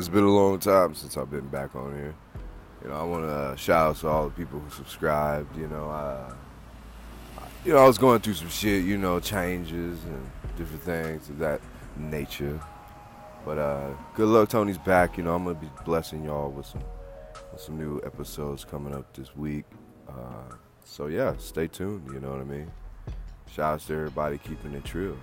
It's been a long time since I've been back on here. You know, I want to uh, shout out to all the people who subscribed. You know, I, you know, I was going through some shit. You know, changes and different things of that nature. But uh, good luck, Tony's back. You know, I'm gonna be blessing y'all with some with some new episodes coming up this week. Uh, so yeah, stay tuned. You know what I mean. Shout out to everybody keeping it true.